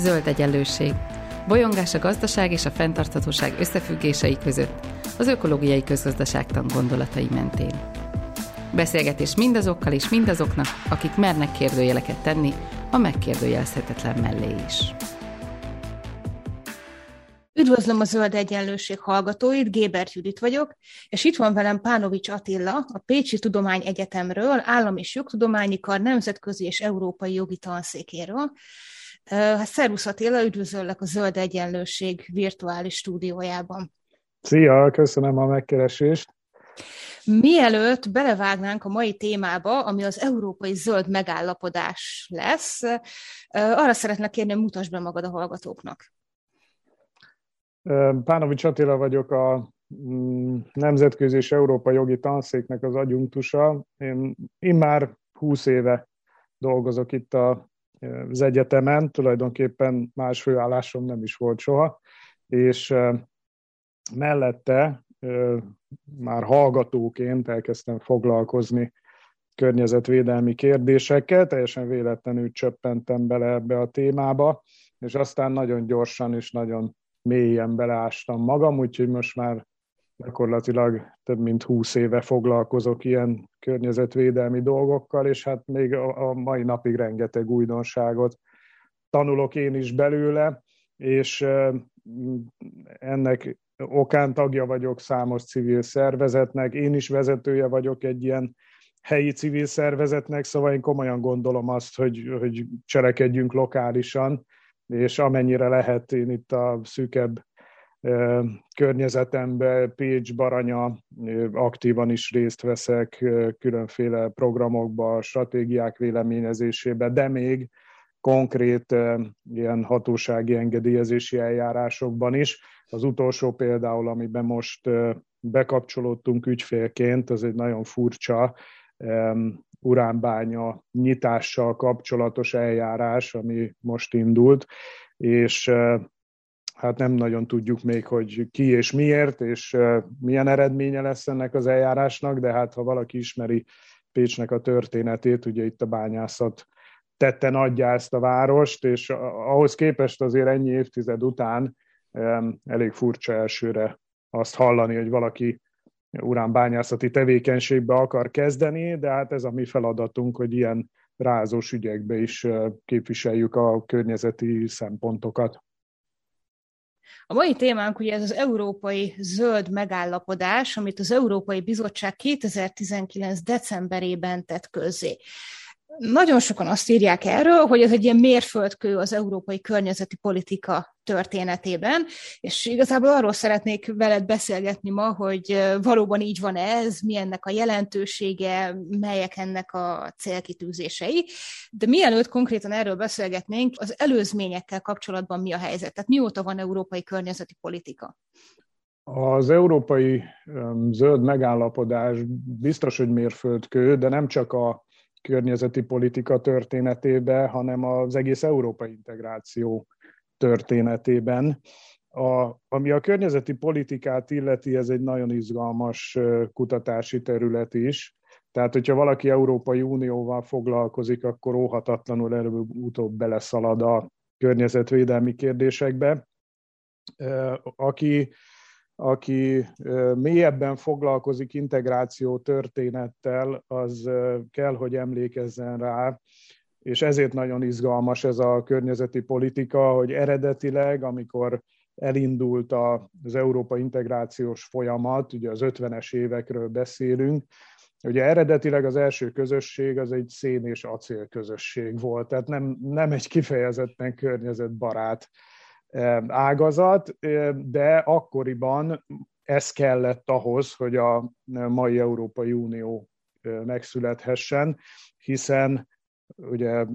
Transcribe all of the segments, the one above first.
Zöld egyenlőség. Bolyongás a gazdaság és a fenntarthatóság összefüggései között, az ökológiai közgazdaságtan gondolatai mentén. Beszélgetés mindazokkal és mindazoknak, akik mernek kérdőjeleket tenni, a megkérdőjelezhetetlen mellé is. Üdvözlöm a Zöld Egyenlőség hallgatóit, Gébert Judit vagyok, és itt van velem Pánovics Attila, a Pécsi Tudomány Egyetemről, Állam és Jogtudományi Kar Nemzetközi és Európai Jogi Tanszékéről. Hát szervusz Attila, üdvözöllek a Zöld Egyenlőség virtuális stúdiójában. Szia, köszönöm a megkeresést. Mielőtt belevágnánk a mai témába, ami az európai zöld megállapodás lesz, arra szeretnék kérni, hogy mutasd be magad a hallgatóknak. Pánovics Attila vagyok a mm, Nemzetközi és Európai Jogi Tanszéknek az agyunktusa. Én immár 20 éve dolgozok itt a, az egyetemen, tulajdonképpen más főállásom nem is volt soha, és mellette már hallgatóként elkezdtem foglalkozni környezetvédelmi kérdésekkel, teljesen véletlenül csöppentem bele ebbe a témába, és aztán nagyon gyorsan és nagyon mélyen beleástam magam, úgyhogy most már gyakorlatilag több mint húsz éve foglalkozok ilyen környezetvédelmi dolgokkal, és hát még a mai napig rengeteg újdonságot tanulok én is belőle, és ennek okán tagja vagyok számos civil szervezetnek, én is vezetője vagyok egy ilyen helyi civil szervezetnek, szóval én komolyan gondolom azt, hogy, hogy cselekedjünk lokálisan, és amennyire lehet én itt a szűkebb környezetemben, Pécs, Baranya, aktívan is részt veszek különféle programokba, stratégiák véleményezésébe, de még konkrét ilyen hatósági engedélyezési eljárásokban is. Az utolsó például, amiben most bekapcsolódtunk ügyfélként, az egy nagyon furcsa uránbánya nyitással kapcsolatos eljárás, ami most indult, és hát nem nagyon tudjuk még, hogy ki és miért, és milyen eredménye lesz ennek az eljárásnak, de hát ha valaki ismeri Pécsnek a történetét, ugye itt a bányászat tette nagyjá ezt a várost, és ahhoz képest azért ennyi évtized után elég furcsa elsőre azt hallani, hogy valaki uránbányászati tevékenységbe akar kezdeni, de hát ez a mi feladatunk, hogy ilyen rázós ügyekbe is képviseljük a környezeti szempontokat. A mai témánk ugye ez az európai zöld megállapodás, amit az Európai Bizottság 2019. decemberében tett közzé nagyon sokan azt írják erről, hogy ez egy ilyen mérföldkő az európai környezeti politika történetében, és igazából arról szeretnék veled beszélgetni ma, hogy valóban így van ez, mi ennek a jelentősége, melyek ennek a célkitűzései. De mielőtt konkrétan erről beszélgetnénk, az előzményekkel kapcsolatban mi a helyzet? Tehát mióta van európai környezeti politika? Az európai zöld megállapodás biztos, hogy mérföldkő, de nem csak a környezeti politika történetébe, hanem az egész európai integráció történetében. A, ami a környezeti politikát illeti, ez egy nagyon izgalmas kutatási terület is. Tehát, hogyha valaki Európai Unióval foglalkozik, akkor óhatatlanul előbb-utóbb beleszalad a környezetvédelmi kérdésekbe. Aki aki mélyebben foglalkozik integráció történettel, az kell, hogy emlékezzen rá, és ezért nagyon izgalmas ez a környezeti politika, hogy eredetileg, amikor elindult az Európa integrációs folyamat, ugye az 50-es évekről beszélünk, Ugye eredetileg az első közösség az egy szén és acél közösség volt, tehát nem, nem egy kifejezetten környezetbarát ágazat, de akkoriban ez kellett ahhoz, hogy a mai Európai Unió megszülethessen, hiszen ugye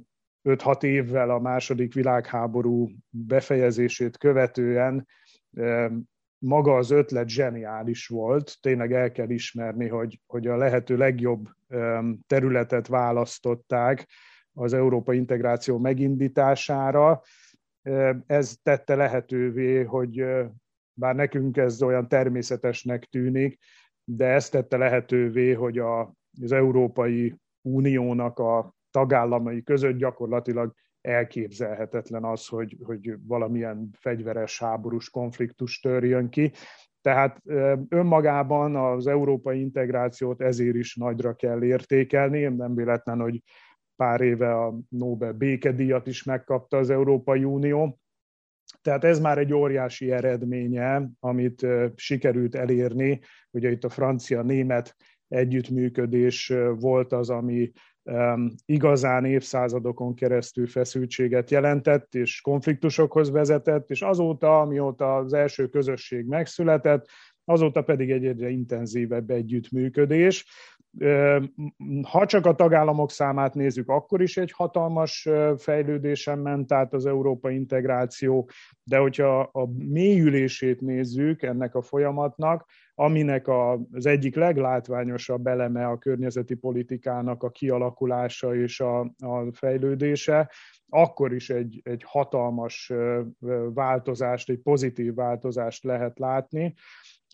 5-6 évvel a második világháború befejezését követően maga az ötlet zseniális volt, tényleg el kell ismerni, hogy, hogy a lehető legjobb területet választották az európai integráció megindítására, ez tette lehetővé, hogy bár nekünk ez olyan természetesnek tűnik, de ez tette lehetővé, hogy a, az Európai Uniónak a tagállamai között gyakorlatilag elképzelhetetlen az, hogy, hogy valamilyen fegyveres háborús konfliktus törjön ki. Tehát önmagában az európai integrációt ezért is nagyra kell értékelni. Nem véletlen, hogy pár éve a Nobel békedíjat is megkapta az Európai Unió. Tehát ez már egy óriási eredménye, amit sikerült elérni. Ugye itt a francia-német együttműködés volt az, ami igazán évszázadokon keresztül feszültséget jelentett, és konfliktusokhoz vezetett, és azóta, amióta az első közösség megszületett, azóta pedig egy egyre intenzívebb együttműködés. Ha csak a tagállamok számát nézzük, akkor is egy hatalmas fejlődésen ment át az európai integráció, de hogyha a mélyülését nézzük ennek a folyamatnak, aminek az egyik leglátványosabb eleme a környezeti politikának a kialakulása és a, a fejlődése, akkor is egy, egy hatalmas változást, egy pozitív változást lehet látni.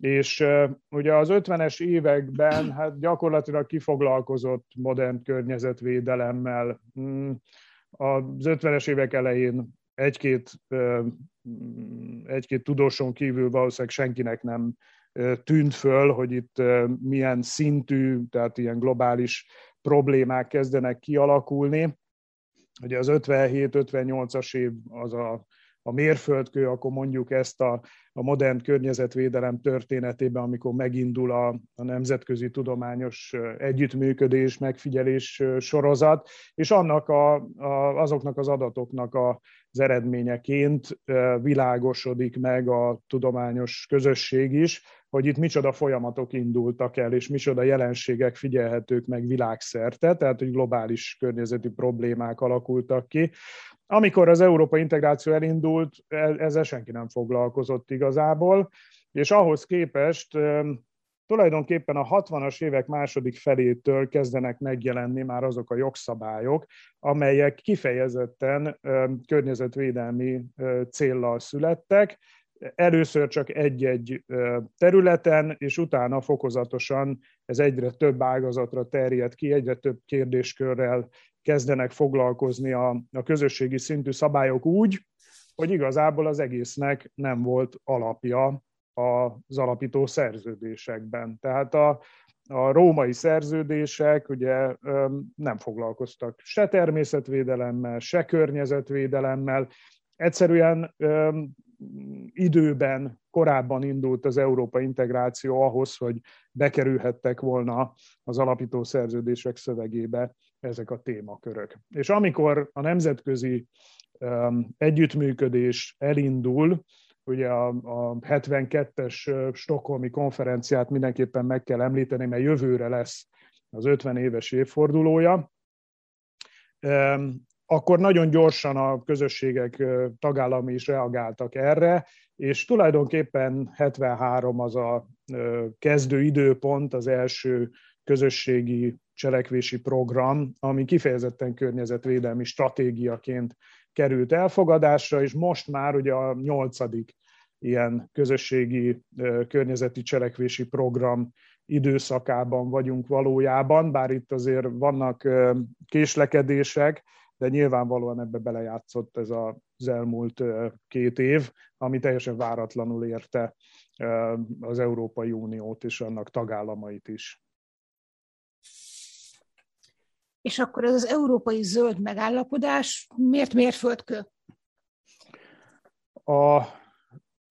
És ugye az 50-es években hát gyakorlatilag kifoglalkozott modern környezetvédelemmel. Hmm, az 50-es évek elején egy-két, egy-két tudóson kívül valószínűleg senkinek nem tűnt föl, hogy itt milyen szintű, tehát ilyen globális problémák kezdenek kialakulni. Ugye az 57-58-as év az a a mérföldkő, akkor mondjuk ezt a, a modern környezetvédelem történetében, amikor megindul a, a nemzetközi tudományos együttműködés, megfigyelés sorozat, és annak a, a, azoknak az adatoknak a, az eredményeként világosodik meg a tudományos közösség is, hogy itt micsoda folyamatok indultak el, és micsoda jelenségek figyelhetők meg világszerte, tehát hogy globális környezeti problémák alakultak ki. Amikor az európai integráció elindult, e, ezzel senki nem foglalkozott igazából, és ahhoz képest tulajdonképpen a 60-as évek második felétől kezdenek megjelenni már azok a jogszabályok, amelyek kifejezetten környezetvédelmi céllal születtek, először csak egy-egy területen, és utána fokozatosan ez egyre több ágazatra terjed ki, egyre több kérdéskörrel kezdenek foglalkozni a, a közösségi szintű szabályok úgy, hogy igazából az egésznek nem volt alapja az alapító szerződésekben. Tehát a, a római szerződések ugye nem foglalkoztak se természetvédelemmel, se környezetvédelemmel, egyszerűen időben, korábban indult az Európa integráció ahhoz, hogy bekerülhettek volna az alapító szerződések szövegébe ezek a témakörök. És amikor a nemzetközi együttműködés elindul, ugye a, a 72-es stokholmi konferenciát mindenképpen meg kell említeni, mert jövőre lesz az 50 éves évfordulója akkor nagyon gyorsan a közösségek tagállami is reagáltak erre, és tulajdonképpen 73 az a kezdő időpont, az első közösségi cselekvési program, ami kifejezetten környezetvédelmi stratégiaként került elfogadásra, és most már ugye a nyolcadik ilyen közösségi környezeti cselekvési program időszakában vagyunk valójában, bár itt azért vannak késlekedések, de nyilvánvalóan ebbe belejátszott ez az elmúlt két év, ami teljesen váratlanul érte az Európai Uniót és annak tagállamait is. És akkor ez az európai zöld megállapodás miért mérföldkő? A,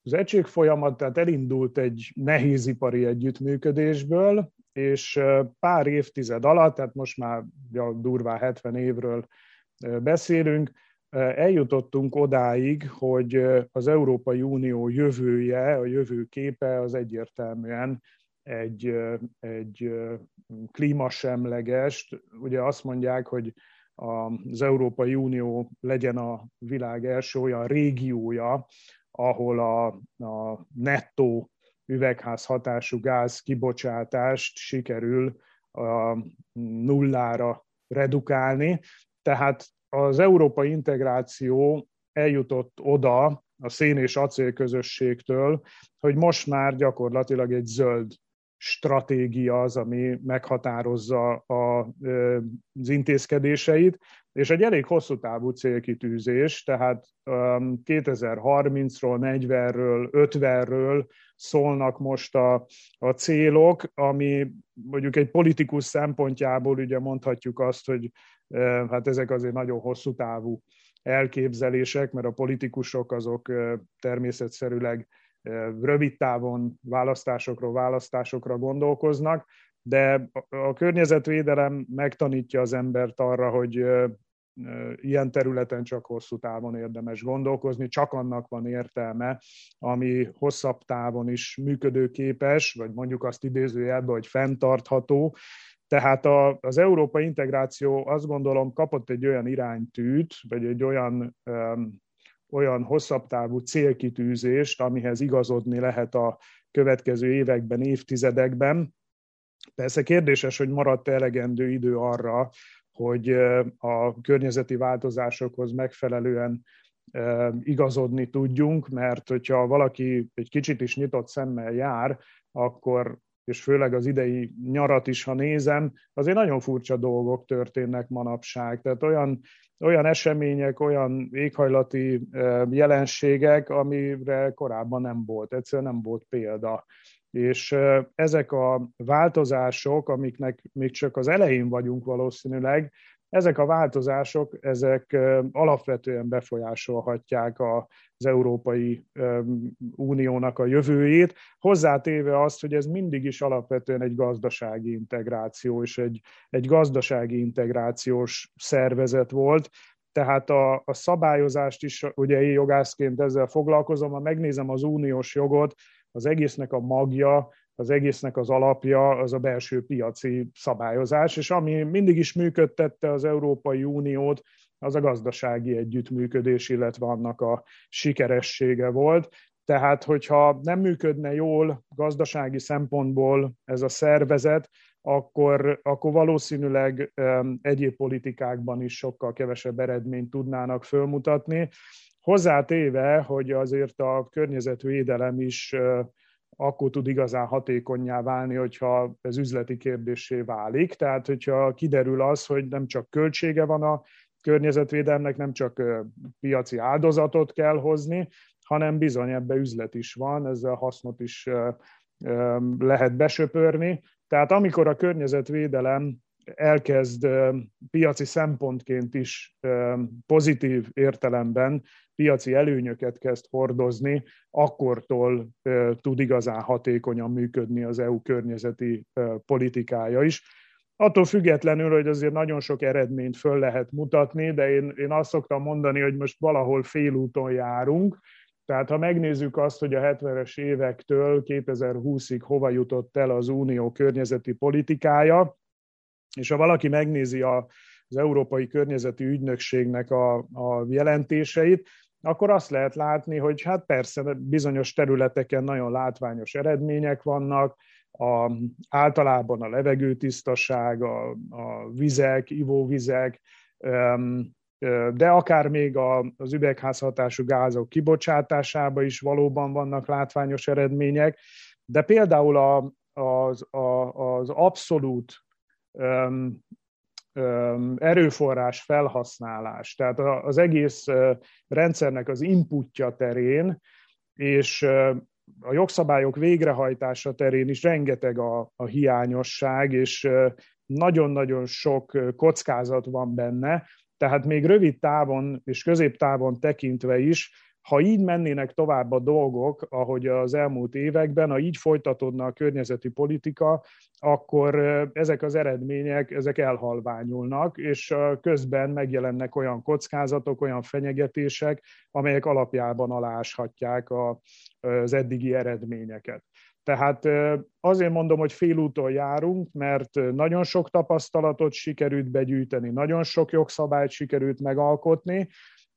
az egység folyamat tehát elindult egy nehézipari együttműködésből, és pár évtized alatt, tehát most már ja, durvá 70 évről beszélünk, eljutottunk odáig, hogy az Európai Unió jövője, a jövő képe az egyértelműen egy, egy klímasemleges, ugye azt mondják, hogy az Európai Unió legyen a világ első olyan régiója, ahol a, a nettó üvegházhatású gáz kibocsátást sikerül a nullára redukálni. Tehát az európai integráció eljutott oda a szén és acél közösségtől, hogy most már gyakorlatilag egy zöld stratégia az, ami meghatározza a, az intézkedéseit, és egy elég hosszú távú célkitűzés, tehát 2030-ról, 40-ről, 50-ről szólnak most a, a célok, ami mondjuk egy politikus szempontjából ugye mondhatjuk azt, hogy hát ezek azért nagyon hosszú távú elképzelések, mert a politikusok azok természetszerűleg rövid távon választásokról választásokra gondolkoznak, de a környezetvédelem megtanítja az embert arra, hogy ilyen területen csak hosszú távon érdemes gondolkozni, csak annak van értelme, ami hosszabb távon is működőképes, vagy mondjuk azt idézőjelben, hogy fenntartható, tehát a, az európai integráció azt gondolom kapott egy olyan iránytűt, vagy egy olyan, um, olyan hosszabb távú célkitűzést, amihez igazodni lehet a következő években, évtizedekben. Persze kérdéses, hogy maradt elegendő idő arra, hogy a környezeti változásokhoz megfelelően igazodni tudjunk, mert hogyha valaki egy kicsit is nyitott szemmel jár, akkor és főleg az idei nyarat is, ha nézem, azért nagyon furcsa dolgok történnek manapság. Tehát olyan, olyan események, olyan éghajlati jelenségek, amire korábban nem volt, egyszerűen nem volt példa. És ezek a változások, amiknek még csak az elején vagyunk valószínűleg, ezek a változások, ezek alapvetően befolyásolhatják az Európai Uniónak a jövőjét, hozzátéve azt, hogy ez mindig is alapvetően egy gazdasági integráció és egy, egy gazdasági integrációs szervezet volt, tehát a, a szabályozást is, ugye én jogászként ezzel foglalkozom, ha megnézem az uniós jogot, az egésznek a magja, az egésznek az alapja az a belső piaci szabályozás, és ami mindig is működtette az Európai Uniót, az a gazdasági együttműködés, illetve annak a sikeressége volt. Tehát, hogyha nem működne jól gazdasági szempontból ez a szervezet, akkor, akkor valószínűleg egyéb politikákban is sokkal kevesebb eredményt tudnának fölmutatni. Hozzátéve, hogy azért a környezetvédelem is akkor tud igazán hatékonyá válni, hogyha ez üzleti kérdésé válik. Tehát, hogyha kiderül az, hogy nem csak költsége van a környezetvédelmnek, nem csak piaci áldozatot kell hozni, hanem bizony ebbe üzlet is van, ezzel hasznot is lehet besöpörni. Tehát amikor a környezetvédelem elkezd piaci szempontként is pozitív értelemben piaci előnyöket kezd hordozni, akkortól tud igazán hatékonyan működni az EU környezeti politikája is. Attól függetlenül, hogy azért nagyon sok eredményt föl lehet mutatni, de én, én azt szoktam mondani, hogy most valahol félúton járunk, tehát ha megnézzük azt, hogy a 70-es évektől 2020-ig hova jutott el az unió környezeti politikája, és ha valaki megnézi a, az Európai Környezeti Ügynökségnek a, a jelentéseit, akkor azt lehet látni, hogy hát persze bizonyos területeken nagyon látványos eredmények vannak, a, általában a levegőtisztaság, a, a vizek, ivóvizek, de akár még az üvegházhatású gázok kibocsátásában is valóban vannak látványos eredmények, de például a, az, a, az abszolút erőforrás felhasználás, tehát az egész rendszernek az inputja terén, és a jogszabályok végrehajtása terén is rengeteg a, a hiányosság, és nagyon-nagyon sok kockázat van benne, tehát még rövid távon és középtávon tekintve is ha így mennének tovább a dolgok, ahogy az elmúlt években, ha így folytatódna a környezeti politika, akkor ezek az eredmények, ezek elhalványulnak, és közben megjelennek olyan kockázatok, olyan fenyegetések, amelyek alapjában aláshatják az eddigi eredményeket. Tehát azért mondom, hogy félúton járunk, mert nagyon sok tapasztalatot sikerült begyűjteni, nagyon sok jogszabályt sikerült megalkotni,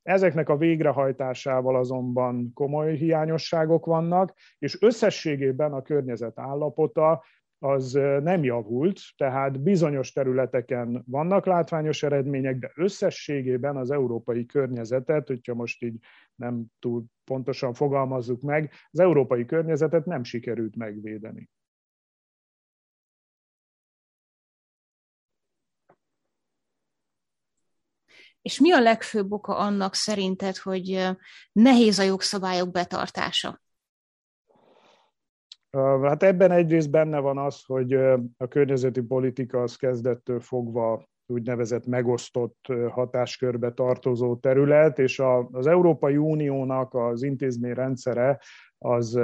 Ezeknek a végrehajtásával azonban komoly hiányosságok vannak, és összességében a környezet állapota az nem javult, tehát bizonyos területeken vannak látványos eredmények, de összességében az európai környezetet, hogyha most így nem túl pontosan fogalmazzuk meg, az európai környezetet nem sikerült megvédeni. És mi a legfőbb oka annak szerinted, hogy nehéz a jogszabályok betartása? Hát ebben egyrészt benne van az, hogy a környezeti politika az kezdettől fogva úgynevezett megosztott hatáskörbe tartozó terület, és az Európai Uniónak az intézményrendszere az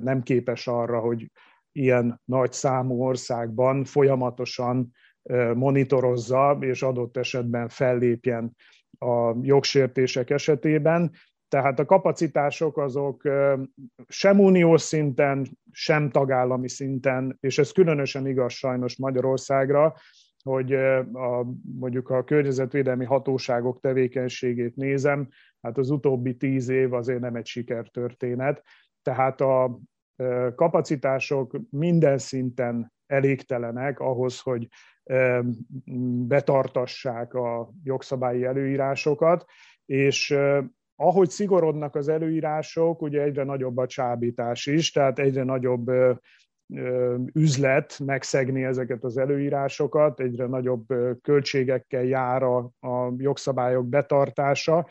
nem képes arra, hogy ilyen nagy számú országban folyamatosan monitorozza, és adott esetben fellépjen a jogsértések esetében. Tehát a kapacitások azok sem uniós szinten, sem tagállami szinten, és ez különösen igaz sajnos Magyarországra, hogy a, mondjuk a környezetvédelmi hatóságok tevékenységét nézem, hát az utóbbi tíz év azért nem egy sikertörténet. Tehát a kapacitások minden szinten elégtelenek ahhoz, hogy betartassák a jogszabályi előírásokat, és ahogy szigorodnak az előírások, ugye egyre nagyobb a csábítás is, tehát egyre nagyobb üzlet megszegni ezeket az előírásokat, egyre nagyobb költségekkel jár a, a jogszabályok betartása.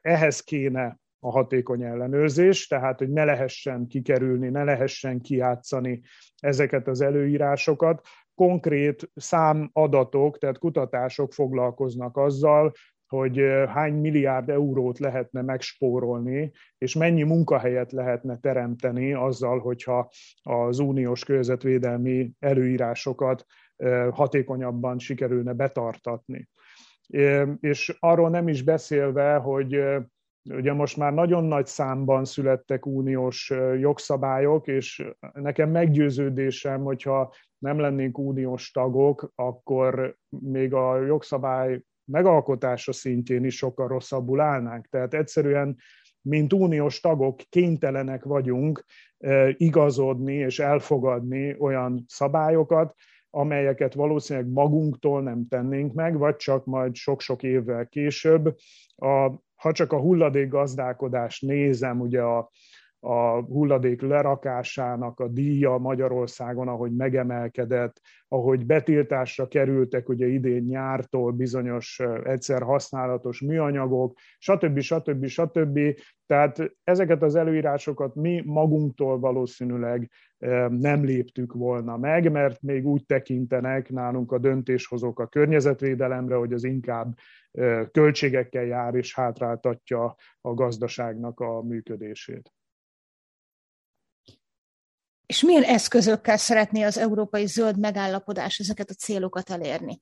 Ehhez kéne a hatékony ellenőrzés, tehát hogy ne lehessen kikerülni, ne lehessen kiátszani ezeket az előírásokat. Konkrét számadatok, tehát kutatások foglalkoznak azzal, hogy hány milliárd eurót lehetne megspórolni, és mennyi munkahelyet lehetne teremteni azzal, hogyha az uniós környezetvédelmi előírásokat hatékonyabban sikerülne betartatni. És arról nem is beszélve, hogy ugye most már nagyon nagy számban születtek uniós jogszabályok, és nekem meggyőződésem, hogyha nem lennénk uniós tagok, akkor még a jogszabály megalkotása szintjén is sokkal rosszabbul állnánk. Tehát egyszerűen, mint uniós tagok kénytelenek vagyunk igazodni és elfogadni olyan szabályokat, amelyeket valószínűleg magunktól nem tennénk meg, vagy csak majd sok-sok évvel később. A, ha csak a hulladék gazdálkodást nézem, ugye a, a hulladék lerakásának a díja Magyarországon, ahogy megemelkedett, ahogy betiltásra kerültek ugye idén nyártól bizonyos egyszer használatos műanyagok, stb. stb. stb. Tehát ezeket az előírásokat mi magunktól valószínűleg nem léptük volna meg, mert még úgy tekintenek nálunk a döntéshozók a környezetvédelemre, hogy az inkább költségekkel jár és hátráltatja a gazdaságnak a működését. És milyen eszközökkel szeretné az európai zöld megállapodás ezeket a célokat elérni?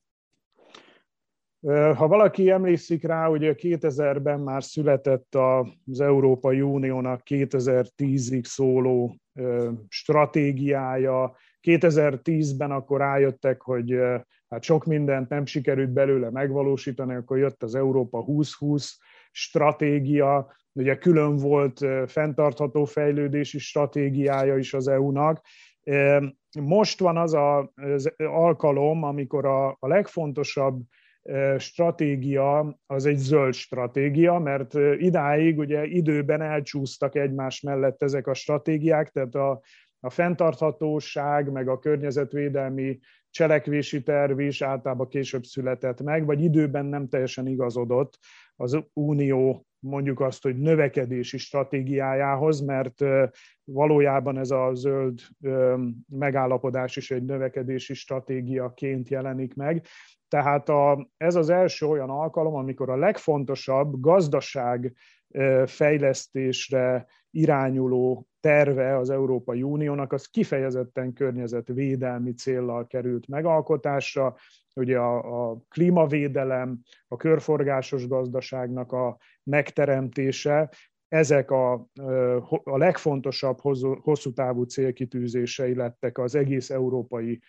Ha valaki emlékszik rá, hogy 2000-ben már született az Európai Uniónak 2010-ig szóló stratégiája, 2010-ben akkor rájöttek, hogy hát sok mindent nem sikerült belőle megvalósítani, akkor jött az Európa 2020 stratégia, ugye külön volt fenntartható fejlődési stratégiája is az EU-nak. Most van az az alkalom, amikor a, a legfontosabb stratégia az egy zöld stratégia, mert idáig ugye időben elcsúsztak egymás mellett ezek a stratégiák, tehát a, a fenntarthatóság, meg a környezetvédelmi cselekvési terv is általában később született meg, vagy időben nem teljesen igazodott az Unió mondjuk azt, hogy növekedési stratégiájához, mert valójában ez a zöld megállapodás is egy növekedési stratégiaként jelenik meg. Tehát a, ez az első olyan alkalom, amikor a legfontosabb gazdaság fejlesztésre irányuló terve az Európai Uniónak, az kifejezetten környezetvédelmi céllal került megalkotásra, ugye a, a klímavédelem, a körforgásos gazdaságnak a megteremtése, ezek a, a legfontosabb hosszú távú célkitűzései lettek az egész európai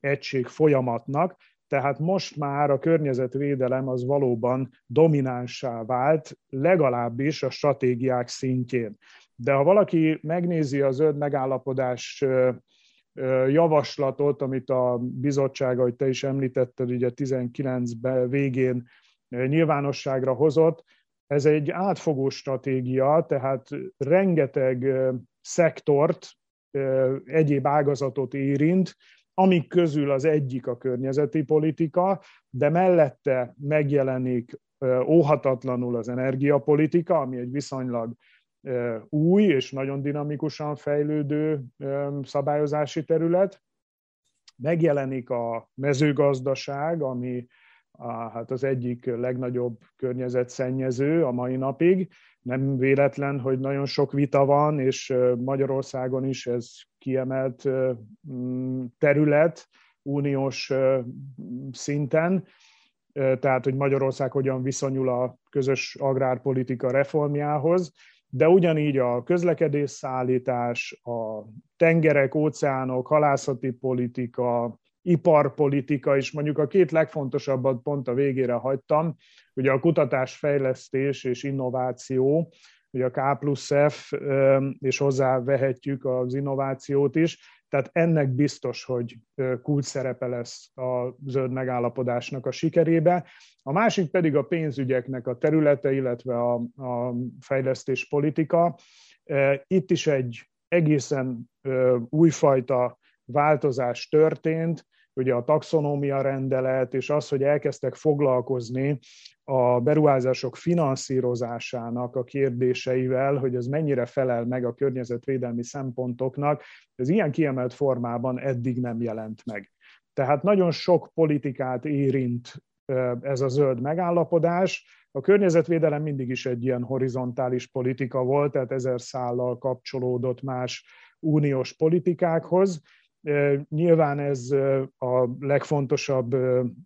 egység folyamatnak, tehát most már a környezetvédelem az valóban dominánsá vált, legalábbis a stratégiák szintjén. De ha valaki megnézi a zöld megállapodás javaslatot, amit a bizottság, ahogy te is említetted, ugye 19 végén nyilvánosságra hozott, ez egy átfogó stratégia, tehát rengeteg szektort, egyéb ágazatot érint, amik közül az egyik a környezeti politika, de mellette megjelenik óhatatlanul az energiapolitika, ami egy viszonylag új és nagyon dinamikusan fejlődő szabályozási terület. Megjelenik a mezőgazdaság, ami hát az egyik legnagyobb környezetszennyező a mai napig. Nem véletlen, hogy nagyon sok vita van, és Magyarországon is ez kiemelt terület uniós szinten, tehát hogy Magyarország hogyan viszonyul a közös agrárpolitika reformjához, de ugyanígy a közlekedés szállítás, a tengerek, óceánok, halászati politika, iparpolitika, és mondjuk a két legfontosabbat pont a végére hagytam, ugye a kutatás, fejlesztés és innováció, ugye a K plusz F, és hozzá vehetjük az innovációt is, tehát ennek biztos, hogy kulcs szerepe lesz a zöld megállapodásnak a sikerébe. A másik pedig a pénzügyeknek a területe, illetve a, a fejlesztés politika. Itt is egy egészen újfajta változás történt, ugye a taxonómia rendelet, és az, hogy elkezdtek foglalkozni a beruházások finanszírozásának a kérdéseivel, hogy ez mennyire felel meg a környezetvédelmi szempontoknak, ez ilyen kiemelt formában eddig nem jelent meg. Tehát nagyon sok politikát érint ez a zöld megállapodás. A környezetvédelem mindig is egy ilyen horizontális politika volt, tehát ezer szállal kapcsolódott más uniós politikákhoz, Nyilván ez a legfontosabb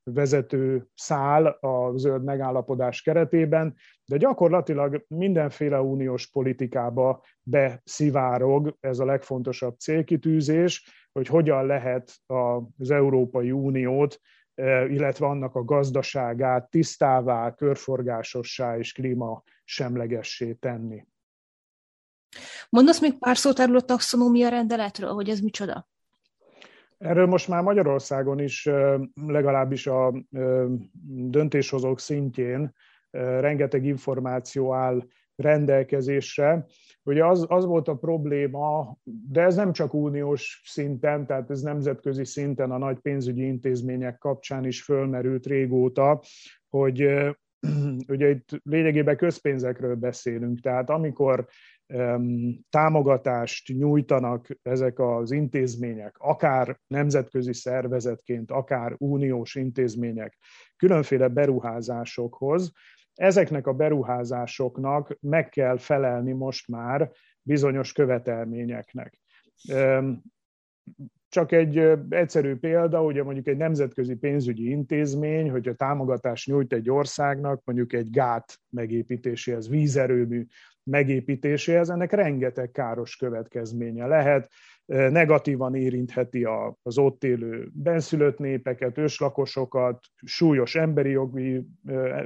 vezető szál a zöld megállapodás keretében, de gyakorlatilag mindenféle uniós politikába beszivárog ez a legfontosabb célkitűzés, hogy hogyan lehet az Európai Uniót, illetve annak a gazdaságát tisztává, körforgásossá és klímasemlegessé tenni. Mondasz még pár szót erről a taxonómia rendeletről, hogy ez micsoda? Erről most már Magyarországon is legalábbis a döntéshozók szintjén rengeteg információ áll rendelkezésre. Ugye az, az volt a probléma, de ez nem csak uniós szinten, tehát ez nemzetközi szinten a nagy pénzügyi intézmények kapcsán is fölmerült régóta, hogy ugye itt lényegében közpénzekről beszélünk, tehát amikor támogatást nyújtanak ezek az intézmények, akár nemzetközi szervezetként, akár uniós intézmények különféle beruházásokhoz, ezeknek a beruházásoknak meg kell felelni most már bizonyos követelményeknek. Csak egy egyszerű példa, ugye mondjuk egy nemzetközi pénzügyi intézmény, hogyha támogatást nyújt egy országnak, mondjuk egy gát megépítéséhez, vízerőmű megépítéséhez, ennek rengeteg káros következménye lehet, negatívan érintheti az ott élő benszülött népeket, őslakosokat, súlyos emberi jogi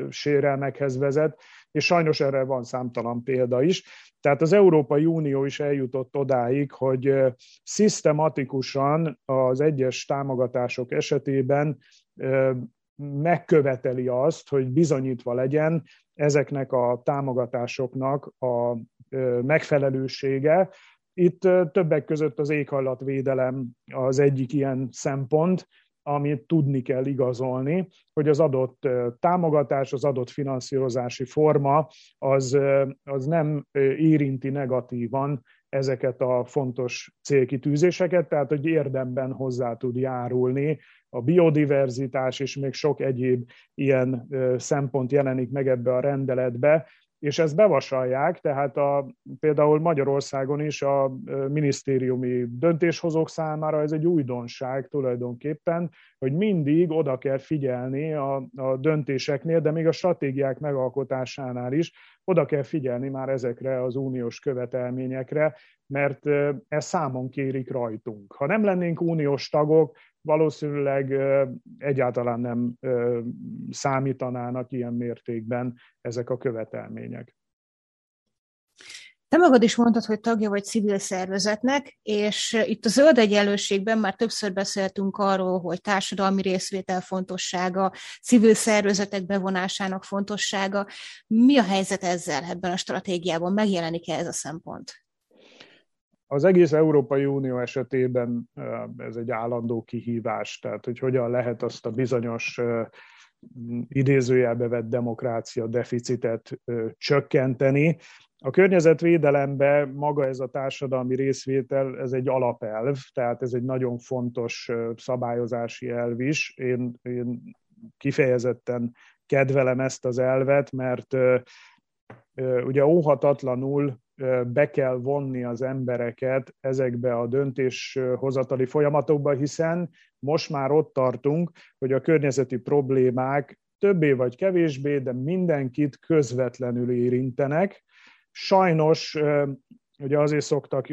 sérelmekhez vezet, és sajnos erre van számtalan példa is. Tehát az Európai Unió is eljutott odáig, hogy szisztematikusan az egyes támogatások esetében megköveteli azt, hogy bizonyítva legyen ezeknek a támogatásoknak a megfelelősége. Itt többek között az éghajlatvédelem az egyik ilyen szempont, amit tudni kell igazolni, hogy az adott támogatás, az adott finanszírozási forma az, az nem érinti negatívan ezeket a fontos célkitűzéseket, tehát hogy érdemben hozzá tud járulni a biodiverzitás és még sok egyéb ilyen szempont jelenik meg ebbe a rendeletbe, és ezt bevasalják, tehát a, például Magyarországon is a minisztériumi döntéshozók számára ez egy újdonság tulajdonképpen, hogy mindig oda kell figyelni a, a döntéseknél, de még a stratégiák megalkotásánál is oda kell figyelni már ezekre az uniós követelményekre, mert ez számon kérik rajtunk. Ha nem lennénk uniós tagok, valószínűleg egyáltalán nem számítanának ilyen mértékben ezek a követelmények. Te magad is mondtad, hogy tagja vagy civil szervezetnek, és itt a zöld egyenlőségben már többször beszéltünk arról, hogy társadalmi részvétel fontossága, civil szervezetek bevonásának fontossága. Mi a helyzet ezzel ebben a stratégiában? Megjelenik-e ez a szempont? Az egész Európai Unió esetében ez egy állandó kihívás, tehát hogy hogyan lehet azt a bizonyos idézőjelbe vett demokrácia deficitet csökkenteni. A környezetvédelemben maga ez a társadalmi részvétel, ez egy alapelv, tehát ez egy nagyon fontos szabályozási elv is. Én, én kifejezetten kedvelem ezt az elvet, mert ugye óhatatlanul be kell vonni az embereket ezekbe a döntéshozatali folyamatokba, hiszen most már ott tartunk, hogy a környezeti problémák többé vagy kevésbé, de mindenkit közvetlenül érintenek. Sajnos Ugye azért szoktak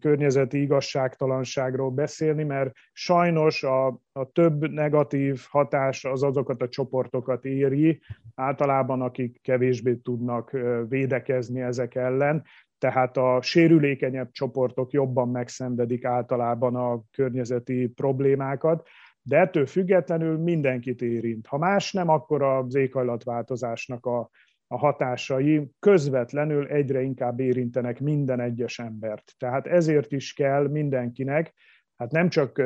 környezeti igazságtalanságról beszélni, mert sajnos a, a több negatív hatás az azokat a csoportokat éri, általában akik kevésbé tudnak védekezni ezek ellen, tehát a sérülékenyebb csoportok jobban megszenvedik általában a környezeti problémákat, de ettől függetlenül mindenkit érint. Ha más nem, akkor az éghajlatváltozásnak a a hatásai közvetlenül egyre inkább érintenek minden egyes embert. Tehát ezért is kell mindenkinek, hát nem csak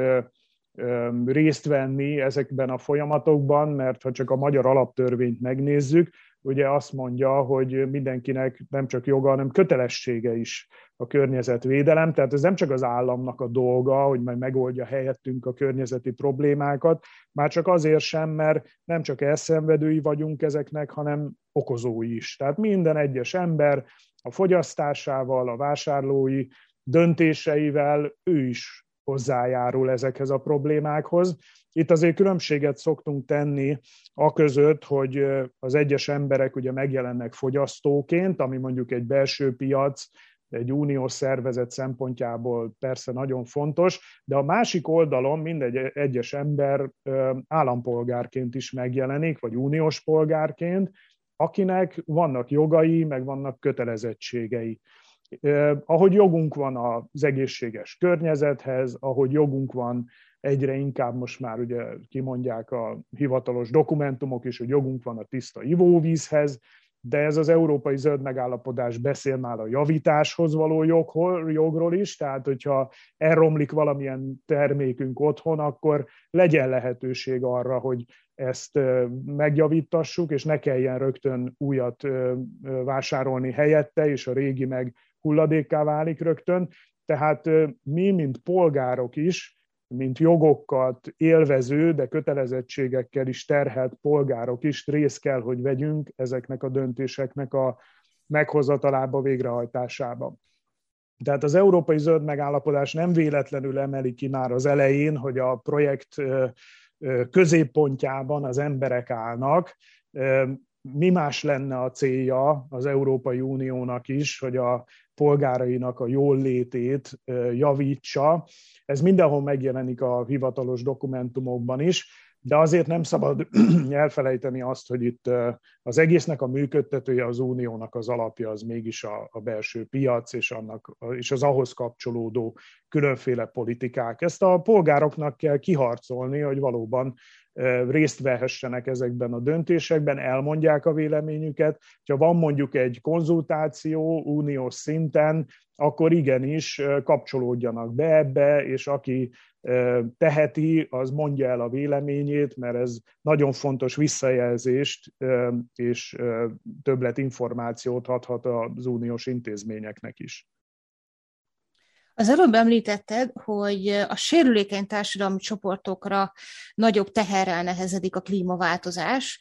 részt venni ezekben a folyamatokban, mert ha csak a magyar alaptörvényt megnézzük, ugye azt mondja, hogy mindenkinek nem csak joga, hanem kötelessége is a környezetvédelem. Tehát ez nem csak az államnak a dolga, hogy majd megoldja helyettünk a környezeti problémákat, már csak azért sem, mert nem csak elszenvedői vagyunk ezeknek, hanem okozói is. Tehát minden egyes ember a fogyasztásával, a vásárlói döntéseivel ő is hozzájárul ezekhez a problémákhoz. Itt azért különbséget szoktunk tenni a között, hogy az egyes emberek ugye megjelennek fogyasztóként, ami mondjuk egy belső piac, egy uniós szervezet szempontjából persze nagyon fontos, de a másik oldalon mindegy egyes ember állampolgárként is megjelenik, vagy uniós polgárként, akinek vannak jogai, meg vannak kötelezettségei. Ahogy jogunk van az egészséges környezethez, ahogy jogunk van egyre inkább most már ugye kimondják a hivatalos dokumentumok is, hogy jogunk van a tiszta ivóvízhez, de ez az európai zöld megállapodás beszél már a javításhoz való jogról, jogról is, tehát hogyha elromlik valamilyen termékünk otthon, akkor legyen lehetőség arra, hogy ezt megjavítassuk, és ne kelljen rögtön újat vásárolni helyette, és a régi meg hulladékká válik rögtön. Tehát mi, mint polgárok is, mint jogokat élvező, de kötelezettségekkel is terhelt polgárok is részt kell, hogy vegyünk ezeknek a döntéseknek a meghozatalába, végrehajtásába. Tehát az Európai Zöld Megállapodás nem véletlenül emeli ki már az elején, hogy a projekt középpontjában az emberek állnak. Mi más lenne a célja az Európai Uniónak is, hogy a polgárainak a jól létét javítsa. Ez mindenhol megjelenik a hivatalos dokumentumokban is, de azért nem szabad elfelejteni azt, hogy itt az egésznek a működtetője, az uniónak az alapja az mégis a, a belső piac és, annak, és az ahhoz kapcsolódó különféle politikák. Ezt a polgároknak kell kiharcolni, hogy valóban részt vehessenek ezekben a döntésekben, elmondják a véleményüket. Ha van mondjuk egy konzultáció uniós szinten, akkor igenis kapcsolódjanak be ebbe, és aki teheti, az mondja el a véleményét, mert ez nagyon fontos visszajelzést és többlet információt adhat az uniós intézményeknek is. Az előbb említetted, hogy a sérülékeny társadalmi csoportokra nagyobb teherrel nehezedik a klímaváltozás.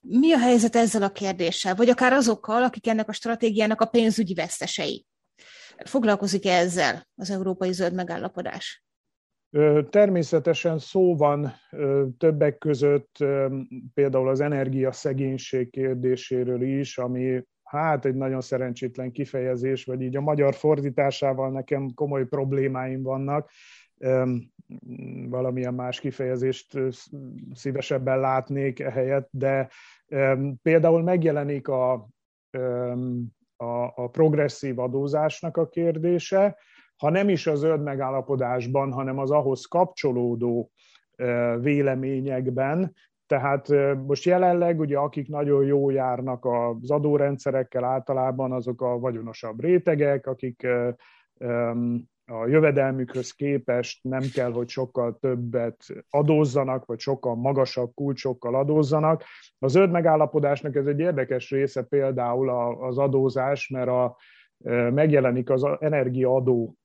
Mi a helyzet ezzel a kérdéssel, vagy akár azokkal, akik ennek a stratégiának a pénzügyi vesztesei? Foglalkozik-e ezzel az Európai Zöld Megállapodás? Természetesen szó van többek között például az energiaszegénység kérdéséről is, ami hát egy nagyon szerencsétlen kifejezés, vagy így a magyar fordításával nekem komoly problémáim vannak. Valamilyen más kifejezést szívesebben látnék ehelyett, de például megjelenik a, a, a progresszív adózásnak a kérdése, ha nem is a zöld megállapodásban, hanem az ahhoz kapcsolódó véleményekben, tehát most jelenleg ugye akik nagyon jó járnak az adórendszerekkel általában, azok a vagyonosabb rétegek, akik a jövedelmükhöz képest nem kell, hogy sokkal többet adózzanak, vagy sokkal magasabb kulcsokkal adózzanak. A zöld megállapodásnak ez egy érdekes része például az adózás, mert a, megjelenik az energiaadó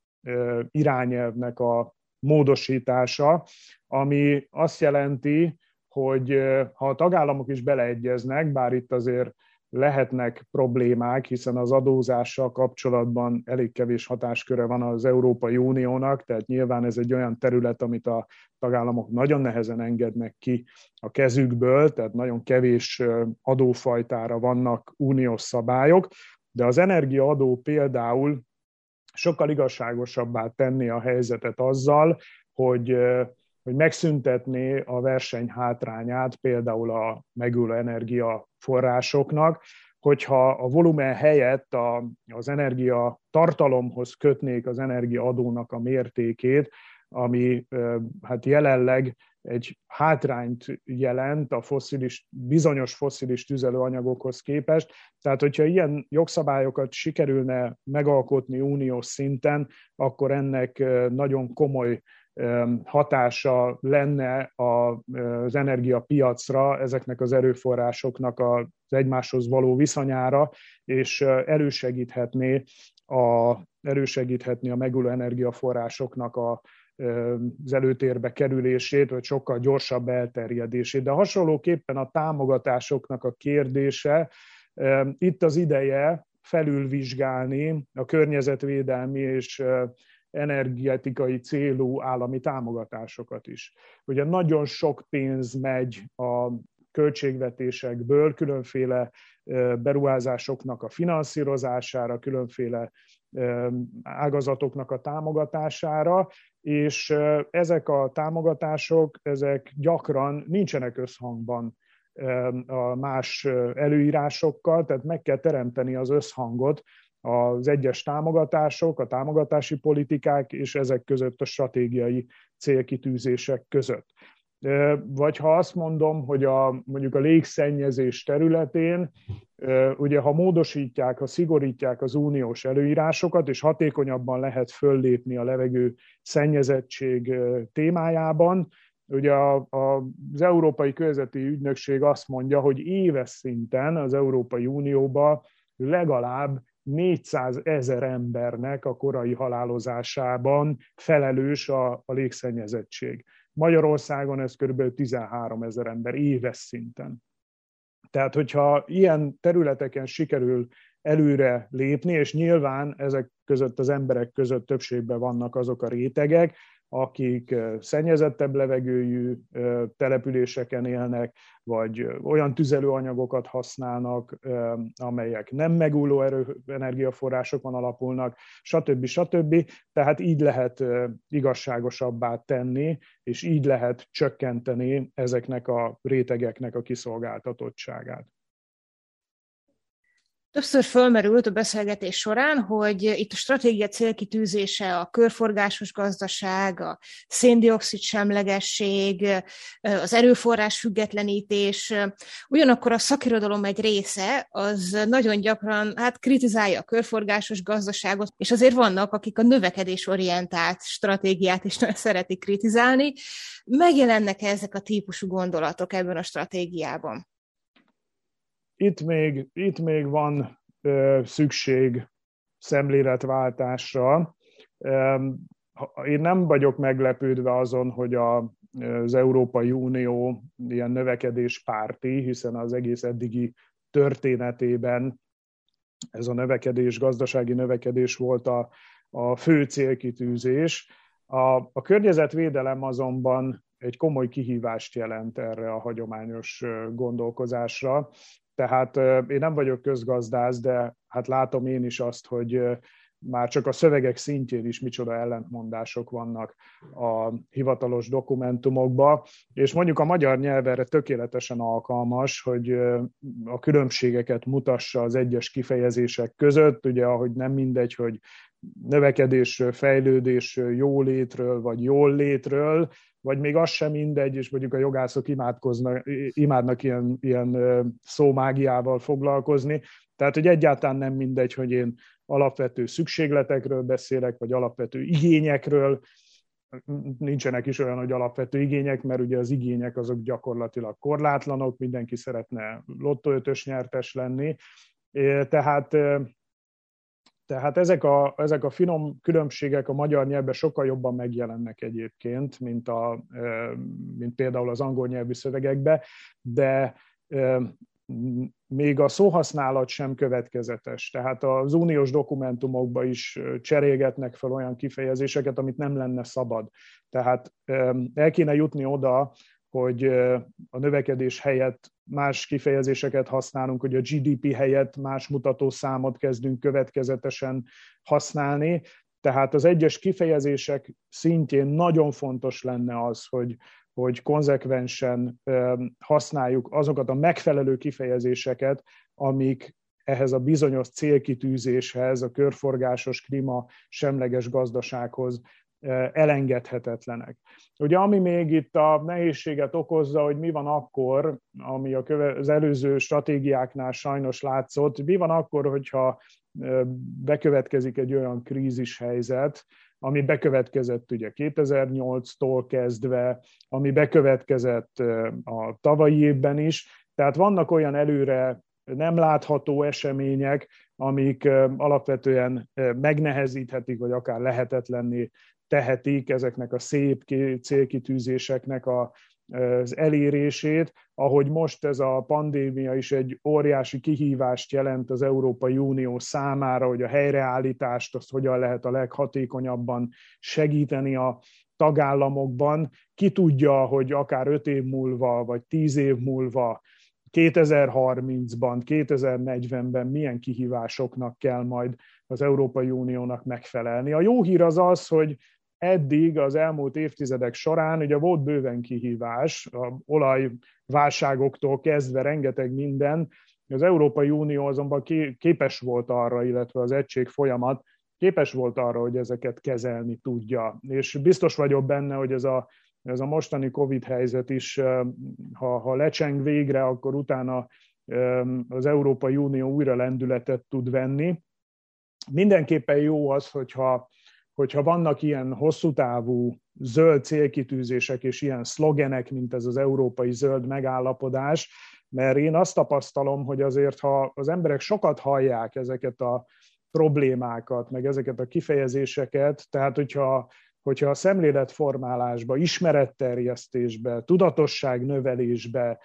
irányelvnek a módosítása, ami azt jelenti, hogy ha a tagállamok is beleegyeznek, bár itt azért lehetnek problémák, hiszen az adózással kapcsolatban elég kevés hatásköre van az Európai Uniónak, tehát nyilván ez egy olyan terület, amit a tagállamok nagyon nehezen engednek ki a kezükből, tehát nagyon kevés adófajtára vannak uniós szabályok, de az energiaadó például sokkal igazságosabbá tenni a helyzetet azzal, hogy hogy megszüntetné a verseny hátrányát például a megülő energiaforrásoknak, hogyha a volumen helyett a, az energia tartalomhoz kötnék az energiaadónak a mértékét, ami hát jelenleg egy hátrányt jelent a foszilis, bizonyos foszilis tüzelőanyagokhoz képest. Tehát, hogyha ilyen jogszabályokat sikerülne megalkotni uniós szinten, akkor ennek nagyon komoly hatása lenne az energiapiacra, ezeknek az erőforrásoknak az egymáshoz való viszonyára, és elősegíthetné a, elősegíthetné a megülő energiaforrásoknak a, az előtérbe kerülését, vagy sokkal gyorsabb elterjedését. De hasonlóképpen a támogatásoknak a kérdése, itt az ideje felülvizsgálni a környezetvédelmi és energetikai célú állami támogatásokat is. Ugye nagyon sok pénz megy a költségvetésekből különféle beruházásoknak a finanszírozására, különféle ágazatoknak a támogatására, és ezek a támogatások, ezek gyakran nincsenek összhangban a más előírásokkal, tehát meg kell teremteni az összhangot az egyes támogatások, a támogatási politikák és ezek között a stratégiai célkitűzések között. Vagy ha azt mondom, hogy a, mondjuk a légszennyezés területén, ugye ha módosítják, ha szigorítják az uniós előírásokat, és hatékonyabban lehet föllépni a levegő szennyezettség témájában, ugye a, a, az Európai Közeti Ügynökség azt mondja, hogy éves szinten az Európai Unióban legalább 400 ezer embernek a korai halálozásában felelős a, a légszennyezettség. Magyarországon ez kb. 13 ezer ember éves szinten. Tehát, hogyha ilyen területeken sikerül előre lépni, és nyilván ezek között az emberek között többségben vannak azok a rétegek, akik szennyezettebb levegőjű településeken élnek, vagy olyan tüzelőanyagokat használnak, amelyek nem megújuló erő, energiaforrásokon alapulnak, stb. stb. Tehát így lehet igazságosabbá tenni, és így lehet csökkenteni ezeknek a rétegeknek a kiszolgáltatottságát. Többször fölmerült a beszélgetés során, hogy itt a stratégia célkitűzése a körforgásos gazdaság, a széndiokszid semlegesség, az erőforrás függetlenítés, ugyanakkor a szakirodalom egy része az nagyon gyakran hát kritizálja a körforgásos gazdaságot, és azért vannak, akik a növekedésorientált stratégiát is nagyon szeretik kritizálni. Megjelennek ezek a típusú gondolatok ebben a stratégiában? Itt még, itt még van ö, szükség szemléletváltásra. Én nem vagyok meglepődve azon, hogy a, az Európai Unió ilyen növekedéspárti, hiszen az egész eddigi történetében ez a növekedés, gazdasági növekedés volt a, a fő célkitűzés. A, a környezetvédelem azonban egy komoly kihívást jelent erre a hagyományos gondolkozásra, tehát én nem vagyok közgazdász, de hát látom én is azt, hogy már csak a szövegek szintjén is micsoda ellentmondások vannak a hivatalos dokumentumokba, és mondjuk a magyar nyelv erre tökéletesen alkalmas, hogy a különbségeket mutassa az egyes kifejezések között, ugye ahogy nem mindegy, hogy növekedésről, fejlődésről, jólétről vagy jól létről vagy még az sem mindegy, és mondjuk a jogászok imádkoznak, imádnak ilyen, ilyen szómágiával foglalkozni. Tehát, hogy egyáltalán nem mindegy, hogy én alapvető szükségletekről beszélek, vagy alapvető igényekről, nincsenek is olyan, hogy alapvető igények, mert ugye az igények azok gyakorlatilag korlátlanok, mindenki szeretne lottóötös nyertes lenni, tehát tehát ezek a, ezek a finom különbségek a magyar nyelvben sokkal jobban megjelennek egyébként, mint, a, mint például az angol nyelvű szövegekben, de még a szóhasználat sem következetes. Tehát az uniós dokumentumokban is cserélgetnek fel olyan kifejezéseket, amit nem lenne szabad. Tehát el kéne jutni oda, hogy a növekedés helyett más kifejezéseket használunk, hogy a GDP helyett más mutatószámot kezdünk következetesen használni. Tehát az egyes kifejezések szintjén nagyon fontos lenne az, hogy, hogy konzekvensen használjuk azokat a megfelelő kifejezéseket, amik ehhez a bizonyos célkitűzéshez, a körforgásos klíma semleges gazdasághoz elengedhetetlenek. Ugye ami még itt a nehézséget okozza, hogy mi van akkor, ami a köve, az előző stratégiáknál sajnos látszott, mi van akkor, hogyha bekövetkezik egy olyan krízis helyzet, ami bekövetkezett ugye 2008-tól kezdve, ami bekövetkezett a tavalyi évben is. Tehát vannak olyan előre nem látható események, amik alapvetően megnehezíthetik, vagy akár lehetetlenné tehetik ezeknek a szép célkitűzéseknek a, az elérését, ahogy most ez a pandémia is egy óriási kihívást jelent az Európai Unió számára, hogy a helyreállítást azt hogyan lehet a leghatékonyabban segíteni a tagállamokban. Ki tudja, hogy akár öt év múlva, vagy tíz év múlva 2030-ban, 2040-ben milyen kihívásoknak kell majd az Európai Uniónak megfelelni. A jó hír az az, hogy eddig az elmúlt évtizedek során ugye volt bőven kihívás, a olajválságoktól kezdve rengeteg minden, az Európai Unió azonban képes volt arra, illetve az egység folyamat képes volt arra, hogy ezeket kezelni tudja. És biztos vagyok benne, hogy ez a, ez a mostani Covid helyzet is, ha, ha lecseng végre, akkor utána az Európai Unió újra lendületet tud venni. Mindenképpen jó az, hogyha hogyha vannak ilyen hosszú távú zöld célkitűzések és ilyen szlogenek, mint ez az európai zöld megállapodás, mert én azt tapasztalom, hogy azért, ha az emberek sokat hallják ezeket a problémákat, meg ezeket a kifejezéseket, tehát hogyha, hogyha a szemléletformálásba, ismeretterjesztésbe, tudatosság növelésbe,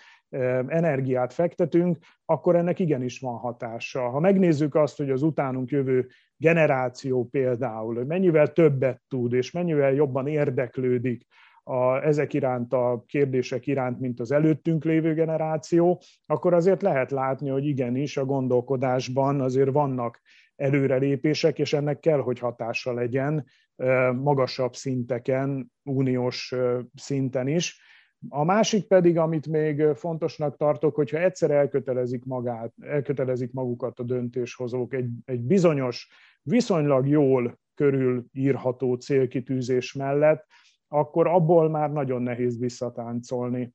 energiát fektetünk, akkor ennek igenis van hatása. Ha megnézzük azt, hogy az utánunk jövő generáció például, mennyivel többet tud, és mennyivel jobban érdeklődik a, ezek iránt a kérdések iránt, mint az előttünk lévő generáció, akkor azért lehet látni, hogy igenis a gondolkodásban azért vannak előrelépések, és ennek kell, hogy hatása legyen magasabb szinteken, uniós szinten is. A másik pedig, amit még fontosnak tartok, hogyha egyszer elkötelezik, magát, elkötelezik magukat a döntéshozók egy, egy bizonyos, viszonylag jól körülírható célkitűzés mellett, akkor abból már nagyon nehéz visszatáncolni.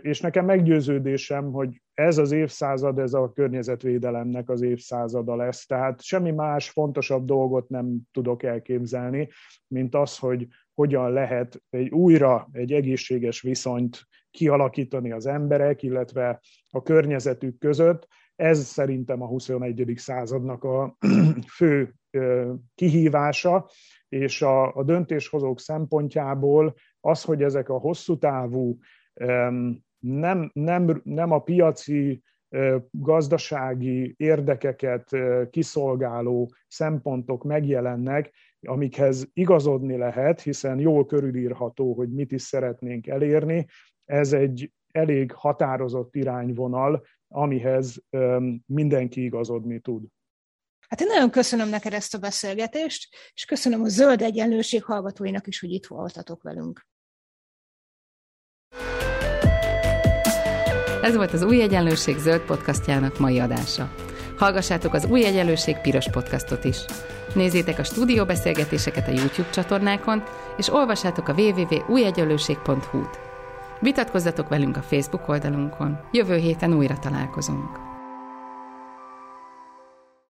És nekem meggyőződésem, hogy ez az évszázad, ez a környezetvédelemnek az évszázada lesz. Tehát semmi más fontosabb dolgot nem tudok elképzelni, mint az, hogy hogyan lehet egy újra egy egészséges viszonyt kialakítani az emberek, illetve a környezetük között. Ez szerintem a 21. századnak a fő kihívása, és a, a döntéshozók szempontjából az, hogy ezek a hosszú távú, nem, nem, nem a piaci gazdasági érdekeket kiszolgáló szempontok megjelennek, amikhez igazodni lehet, hiszen jól körülírható, hogy mit is szeretnénk elérni. Ez egy elég határozott irányvonal, amihez mindenki igazodni tud. Hát én nagyon köszönöm neked ezt a beszélgetést, és köszönöm a Zöld Egyenlőség hallgatóinak is, hogy itt voltatok velünk. Ez volt az Új Egyenlőség zöld podcastjának mai adása. Hallgassátok az Új Egyelőség Piros podcastot is. Nézzétek a stúdióbeszélgetéseket a YouTube csatornákon, és olvassátok a www.újegyelőség.hu-t. Vitatkozzatok velünk a Facebook oldalunkon. Jövő héten újra találkozunk.